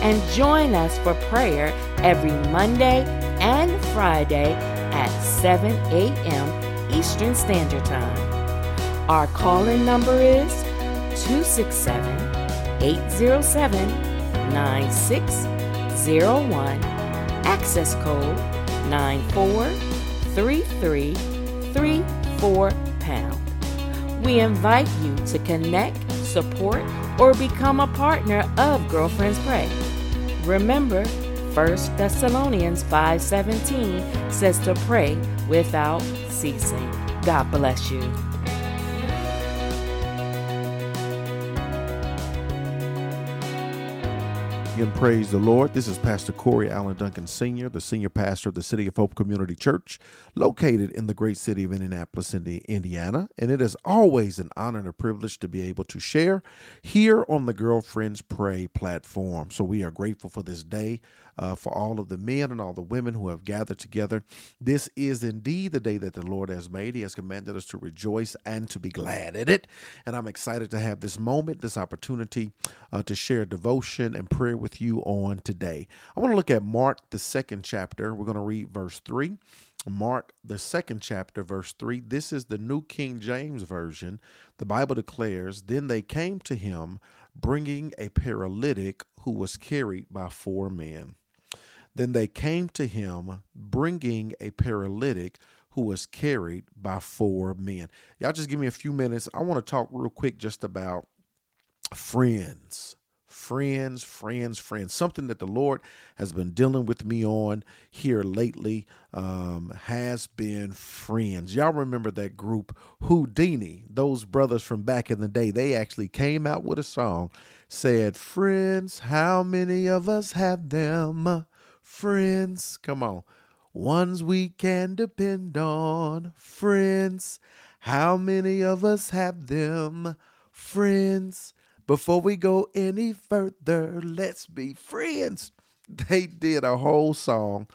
And join us for prayer every Monday and Friday at 7 a.m. Eastern Standard Time. Our call-in number is 267 807 9601. Access code 943334 pound. We invite you to connect, support, or become a partner of Girlfriends Pray. Remember, 1 Thessalonians 5:17 says to pray without ceasing. God bless you. And praise the Lord. This is Pastor Corey Allen Duncan Sr., the senior pastor of the City of Hope Community Church, located in the great city of Indianapolis, Indiana. And it is always an honor and a privilege to be able to share here on the Girlfriends Pray platform. So we are grateful for this day uh, for all of the men and all the women who have gathered together. This is indeed the day that the Lord has made. He has commanded us to rejoice and to be glad in it. And I'm excited to have this moment, this opportunity uh, to share devotion and prayer with you on today. I want to look at Mark, the second chapter. We're going to read verse 3. Mark, the second chapter, verse 3. This is the New King James Version. The Bible declares, Then they came to him, bringing a paralytic who was carried by four men. Then they came to him, bringing a paralytic who was carried by four men. Y'all just give me a few minutes. I want to talk real quick just about friends. Friends, friends, friends. Something that the Lord has been dealing with me on here lately um, has been friends. Y'all remember that group, Whodini, those brothers from back in the day. They actually came out with a song, said, Friends, how many of us have them? Friends. Come on. Ones we can depend on, friends. How many of us have them, friends? Before we go any further, let's be friends. They did a whole song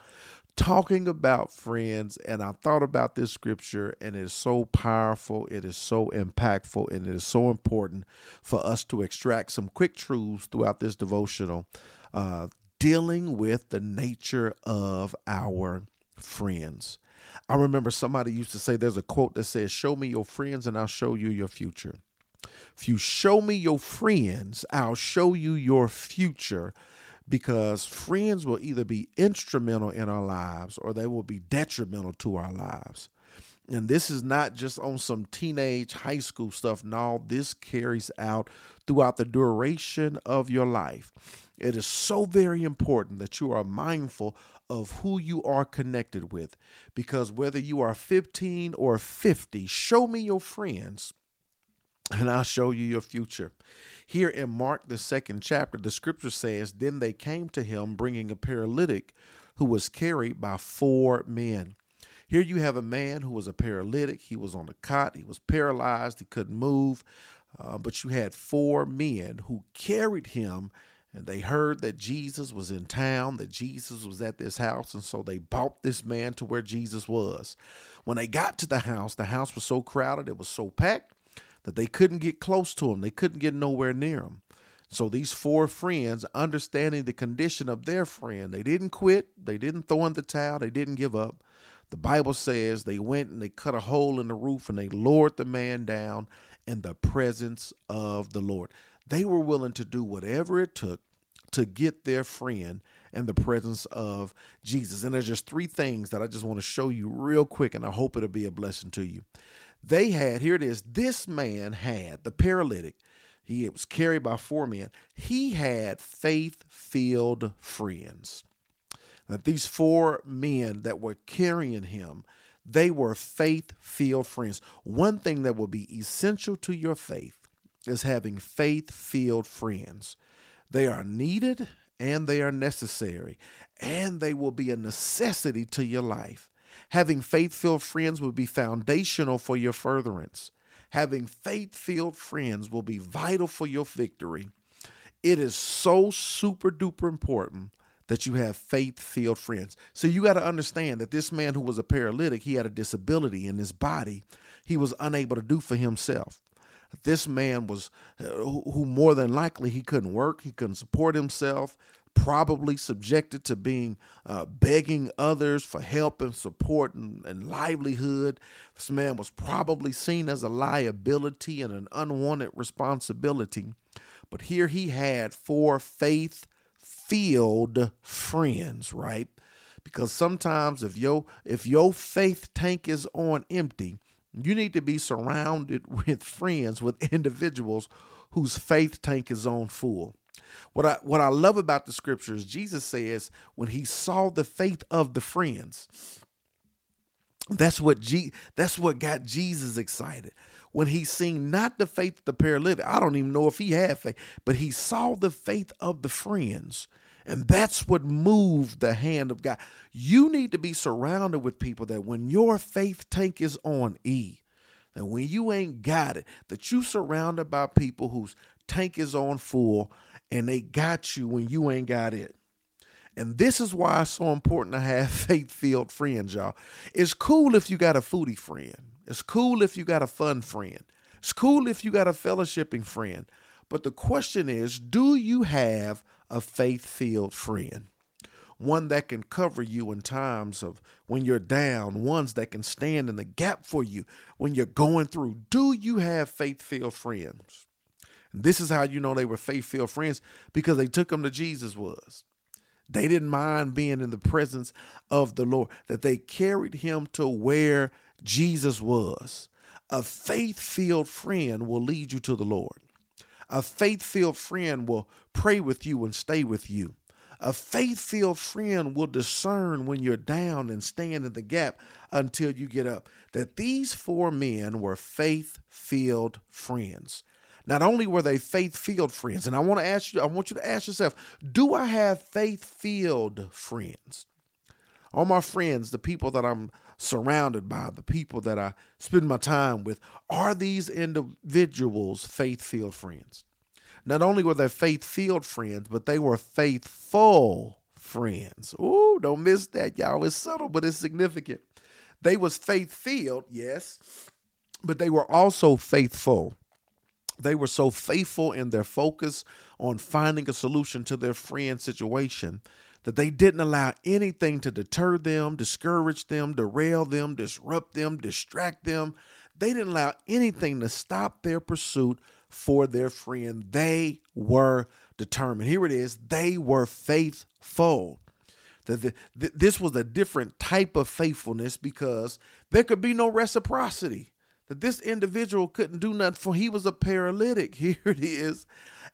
talking about friends, and I thought about this scripture, and it is so powerful, it is so impactful, and it is so important for us to extract some quick truths throughout this devotional uh, dealing with the nature of our friends. I remember somebody used to say there's a quote that says, Show me your friends and I'll show you your future. If you show me your friends, I'll show you your future because friends will either be instrumental in our lives or they will be detrimental to our lives. And this is not just on some teenage high school stuff. No, this carries out throughout the duration of your life. It is so very important that you are mindful of who you are connected with because whether you are 15 or 50, show me your friends and I'll show you your future. Here in Mark, the second chapter, the scripture says, Then they came to him bringing a paralytic who was carried by four men. Here you have a man who was a paralytic. He was on a cot, he was paralyzed, he couldn't move. Uh, but you had four men who carried him and they heard that Jesus was in town, that Jesus was at this house, and so they brought this man to where Jesus was. When they got to the house, the house was so crowded, it was so packed that they couldn't get close to him. They couldn't get nowhere near him. So these four friends, understanding the condition of their friend, they didn't quit, they didn't throw in the towel, they didn't give up. The Bible says they went and they cut a hole in the roof and they lowered the man down in the presence of the Lord. They were willing to do whatever it took to get their friend in the presence of Jesus. And there's just three things that I just want to show you real quick, and I hope it'll be a blessing to you. They had, here it is, this man had, the paralytic, he was carried by four men. He had faith filled friends. That these four men that were carrying him, they were faith filled friends. One thing that will be essential to your faith is having faith filled friends. They are needed and they are necessary, and they will be a necessity to your life. Having faith filled friends will be foundational for your furtherance. Having faith filled friends will be vital for your victory. It is so super duper important that you have faith filled friends. So you got to understand that this man who was a paralytic, he had a disability in his body he was unable to do for himself. This man was, uh, who more than likely he couldn't work, he couldn't support himself, probably subjected to being uh, begging others for help and support and, and livelihood. This man was probably seen as a liability and an unwanted responsibility. But here he had four faith filled friends, right? Because sometimes if your if your faith tank is on empty, you need to be surrounded with friends, with individuals whose faith tank is on full. What I what I love about the scriptures, Jesus says when he saw the faith of the friends, that's what G, that's what got Jesus excited. When he seen not the faith of the paralytic, I don't even know if he had faith, but he saw the faith of the friends. And that's what moved the hand of God. You need to be surrounded with people that when your faith tank is on E, and when you ain't got it, that you surrounded by people whose tank is on full and they got you when you ain't got it. And this is why it's so important to have faith filled friends, y'all. It's cool if you got a foodie friend. It's cool if you got a fun friend. It's cool if you got a fellowshipping friend. But the question is do you have a faith filled friend? One that can cover you in times of when you're down, ones that can stand in the gap for you when you're going through. Do you have faith filled friends? This is how you know they were faith filled friends because they took them to Jesus was. They didn't mind being in the presence of the Lord, that they carried him to where Jesus was. A faith filled friend will lead you to the Lord. A faith filled friend will pray with you and stay with you. A faith filled friend will discern when you're down and stand in the gap until you get up. That these four men were faith filled friends. Not only were they faith filled friends, and I want to ask you, I want you to ask yourself, do I have faith filled friends? All my friends, the people that I'm surrounded by, the people that I spend my time with, are these individuals faith filled friends? Not only were they faith filled friends, but they were faithful friends. Oh, don't miss that, y'all. It's subtle, but it's significant. They was faith filled, yes, but they were also faithful. They were so faithful in their focus on finding a solution to their friend's situation that they didn't allow anything to deter them, discourage them, derail them, disrupt them, distract them. They didn't allow anything to stop their pursuit for their friend. They were determined. Here it is. They were faithful. That this was a different type of faithfulness because there could be no reciprocity. That this individual couldn't do nothing for. He was a paralytic. Here it is.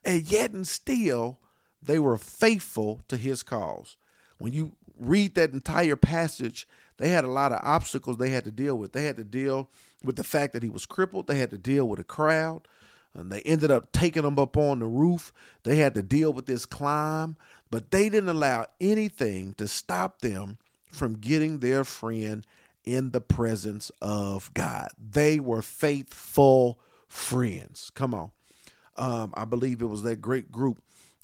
And yet and still, they were faithful to his cause. When you read that entire passage, they had a lot of obstacles they had to deal with. They had to deal with the fact that he was crippled, they had to deal with a crowd. And they ended up taking them up on the roof. They had to deal with this climb, but they didn't allow anything to stop them from getting their friend in the presence of God. They were faithful friends. Come on. Um, I believe it was that great group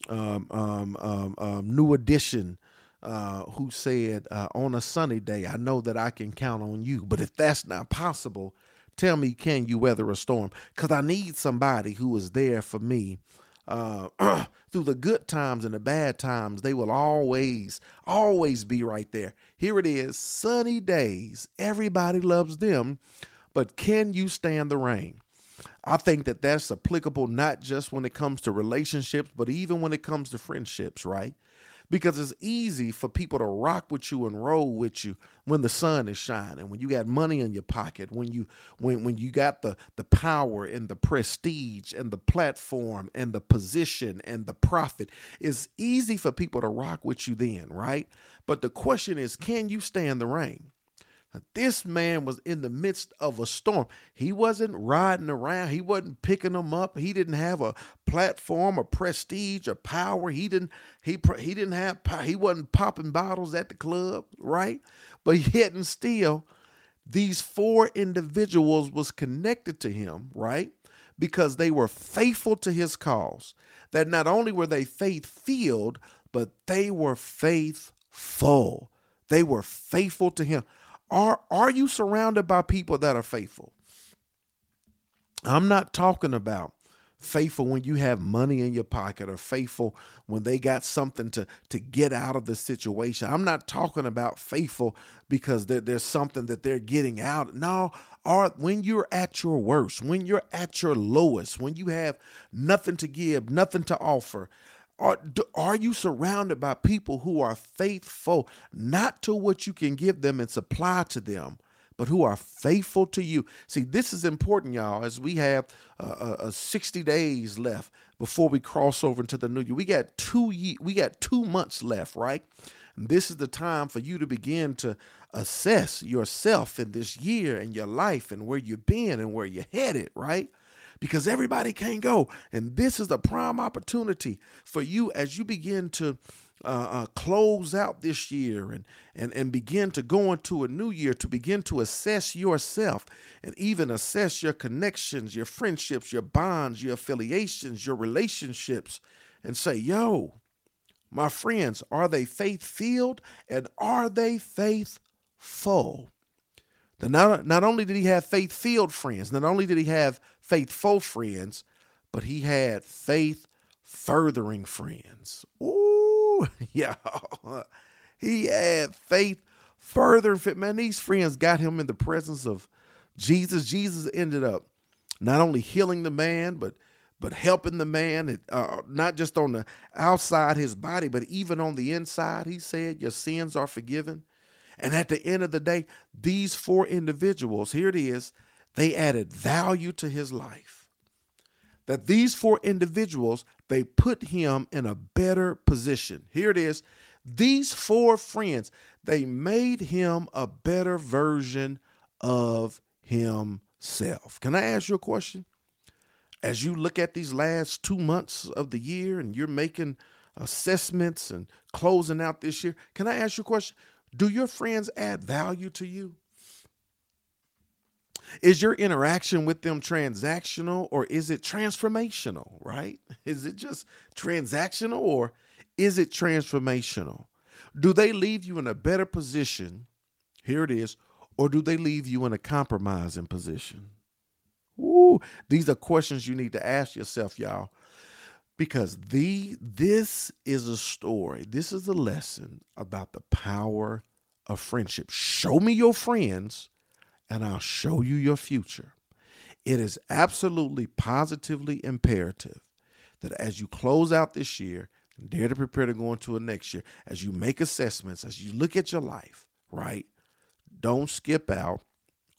um, um, um, um, New Edition, uh, who said, uh, On a sunny day, I know that I can count on you. But if that's not possible, tell me, can you weather a storm? Because I need somebody who is there for me. Uh, through the good times and the bad times, they will always, always be right there. Here it is sunny days. Everybody loves them, but can you stand the rain? I think that that's applicable not just when it comes to relationships, but even when it comes to friendships, right? Because it's easy for people to rock with you and roll with you when the sun is shining, when you got money in your pocket, when you when when you got the the power and the prestige and the platform and the position and the profit. It's easy for people to rock with you then, right? But the question is, can you stand the rain? This man was in the midst of a storm. He wasn't riding around. He wasn't picking them up. He didn't have a platform, or prestige, or power. He didn't. He he didn't have. He wasn't popping bottles at the club, right? But yet and still, these four individuals was connected to him, right? Because they were faithful to his cause. That not only were they faith filled, but they were faithful. They were faithful to him. Are are you surrounded by people that are faithful? I'm not talking about faithful when you have money in your pocket or faithful when they got something to to get out of the situation i'm not talking about faithful because there, there's something that they're getting out no or when you're at your worst when you're at your lowest when you have nothing to give nothing to offer are, are you surrounded by people who are faithful not to what you can give them and supply to them but who are faithful to you. See, this is important, y'all, as we have uh, uh, 60 days left before we cross over into the new year. We got two ye- we got two months left, right? This is the time for you to begin to assess yourself in this year and your life and where you've been and where you're headed, right? Because everybody can't go. And this is the prime opportunity for you as you begin to uh, uh, close out this year and, and, and begin to go into a new year to begin to assess yourself and even assess your connections, your friendships, your bonds, your affiliations, your relationships, and say, yo, my friends, are they faith filled and are they faithful? Not, not only did he have faith filled friends, not only did he have faithful friends, but he had faith furthering friends. Ooh yeah. He had faith further. Man, these friends got him in the presence of Jesus. Jesus ended up not only healing the man, but but helping the man, uh, not just on the outside his body, but even on the inside. He said, "Your sins are forgiven." And at the end of the day, these four individuals, here it is, they added value to his life. That these four individuals they put him in a better position. Here it is. These four friends, they made him a better version of himself. Can I ask you a question? As you look at these last two months of the year and you're making assessments and closing out this year, can I ask you a question? Do your friends add value to you? Is your interaction with them transactional or is it transformational, right? Is it just transactional or is it transformational? Do they leave you in a better position? Here it is. Or do they leave you in a compromising position? Ooh, these are questions you need to ask yourself, y'all. Because the this is a story. This is a lesson about the power of friendship. Show me your friends and I'll show you your future. It is absolutely positively imperative that as you close out this year dare to prepare to go into a next year, as you make assessments, as you look at your life, right? Don't skip out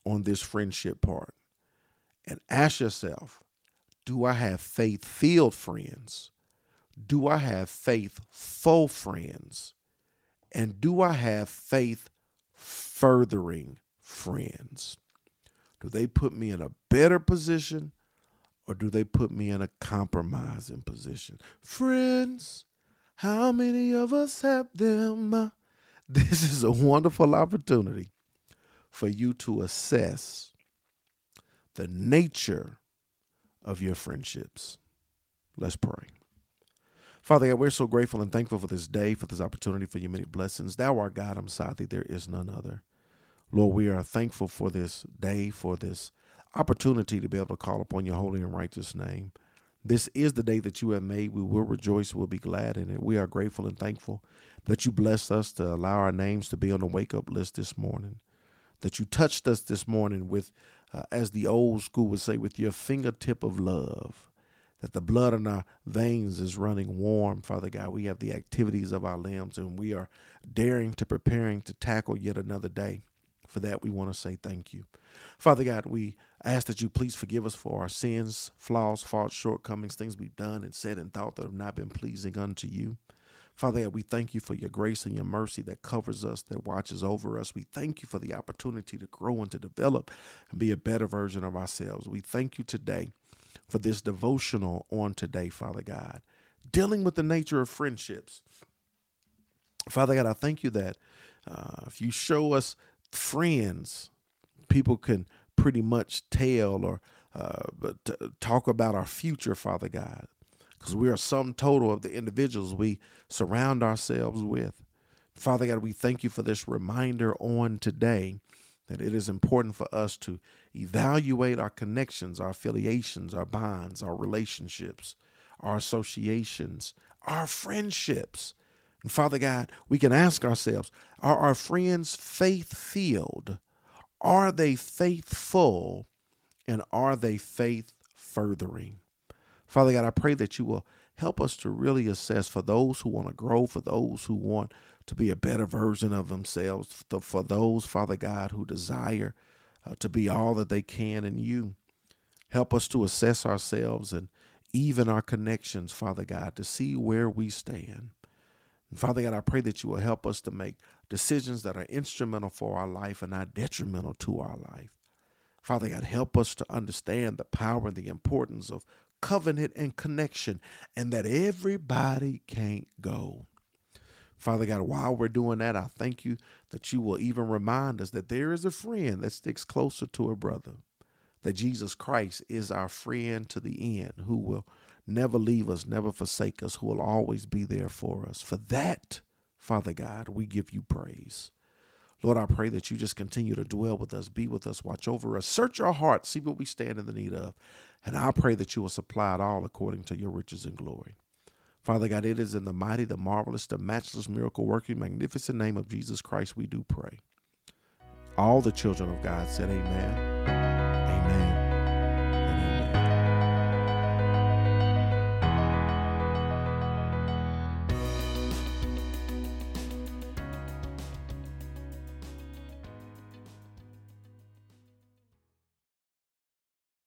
on this friendship part and ask yourself do I have faith filled friends? Do I have faithful friends? And do I have faith furthering friends? Do they put me in a better position or do they put me in a compromising position? Friends, how many of us have them? This is a wonderful opportunity for you to assess the nature of your friendships. Let's pray. Father we're so grateful and thankful for this day, for this opportunity, for your many blessings. Thou art God, I'm Sati, there is none other. Lord, we are thankful for this day, for this opportunity to be able to call upon your holy and righteous name. This is the day that you have made. We will rejoice, we'll be glad in it. We are grateful and thankful that you blessed us to allow our names to be on the wake up list this morning, that you touched us this morning with, uh, as the old school would say, with your fingertip of love, that the blood in our veins is running warm, Father God. We have the activities of our limbs and we are daring to preparing to tackle yet another day. For that, we want to say thank you. Father God, we ask that you please forgive us for our sins, flaws, faults, shortcomings, things we've done and said and thought that have not been pleasing unto you. Father God, we thank you for your grace and your mercy that covers us, that watches over us. We thank you for the opportunity to grow and to develop and be a better version of ourselves. We thank you today for this devotional on today, Father God, dealing with the nature of friendships. Father God, I thank you that uh, if you show us friends, people can pretty much tell or uh, talk about our future, Father God, because we are sum total of the individuals we surround ourselves with. Father God, we thank you for this reminder on today that it is important for us to evaluate our connections, our affiliations, our bonds, our relationships, our associations, our friendships. And Father God, we can ask ourselves are our friends faith filled? Are they faithful? And are they faith furthering? Father God, I pray that you will help us to really assess for those who want to grow, for those who want to be a better version of themselves, for those, Father God, who desire uh, to be all that they can in you. Help us to assess ourselves and even our connections, Father God, to see where we stand. And Father God, I pray that you will help us to make decisions that are instrumental for our life and not detrimental to our life. Father God, help us to understand the power and the importance of covenant and connection and that everybody can't go. Father God, while we're doing that, I thank you that you will even remind us that there is a friend that sticks closer to a brother, that Jesus Christ is our friend to the end, who will never leave us, never forsake us, who will always be there for us. For that, Father God, we give you praise. Lord, I pray that you just continue to dwell with us, be with us, watch over us, search our hearts, see what we stand in the need of. And I pray that you will supply it all according to your riches and glory. Father God, it is in the mighty, the marvelous, the matchless, miracle working, magnificent name of Jesus Christ we do pray. All the children of God said, Amen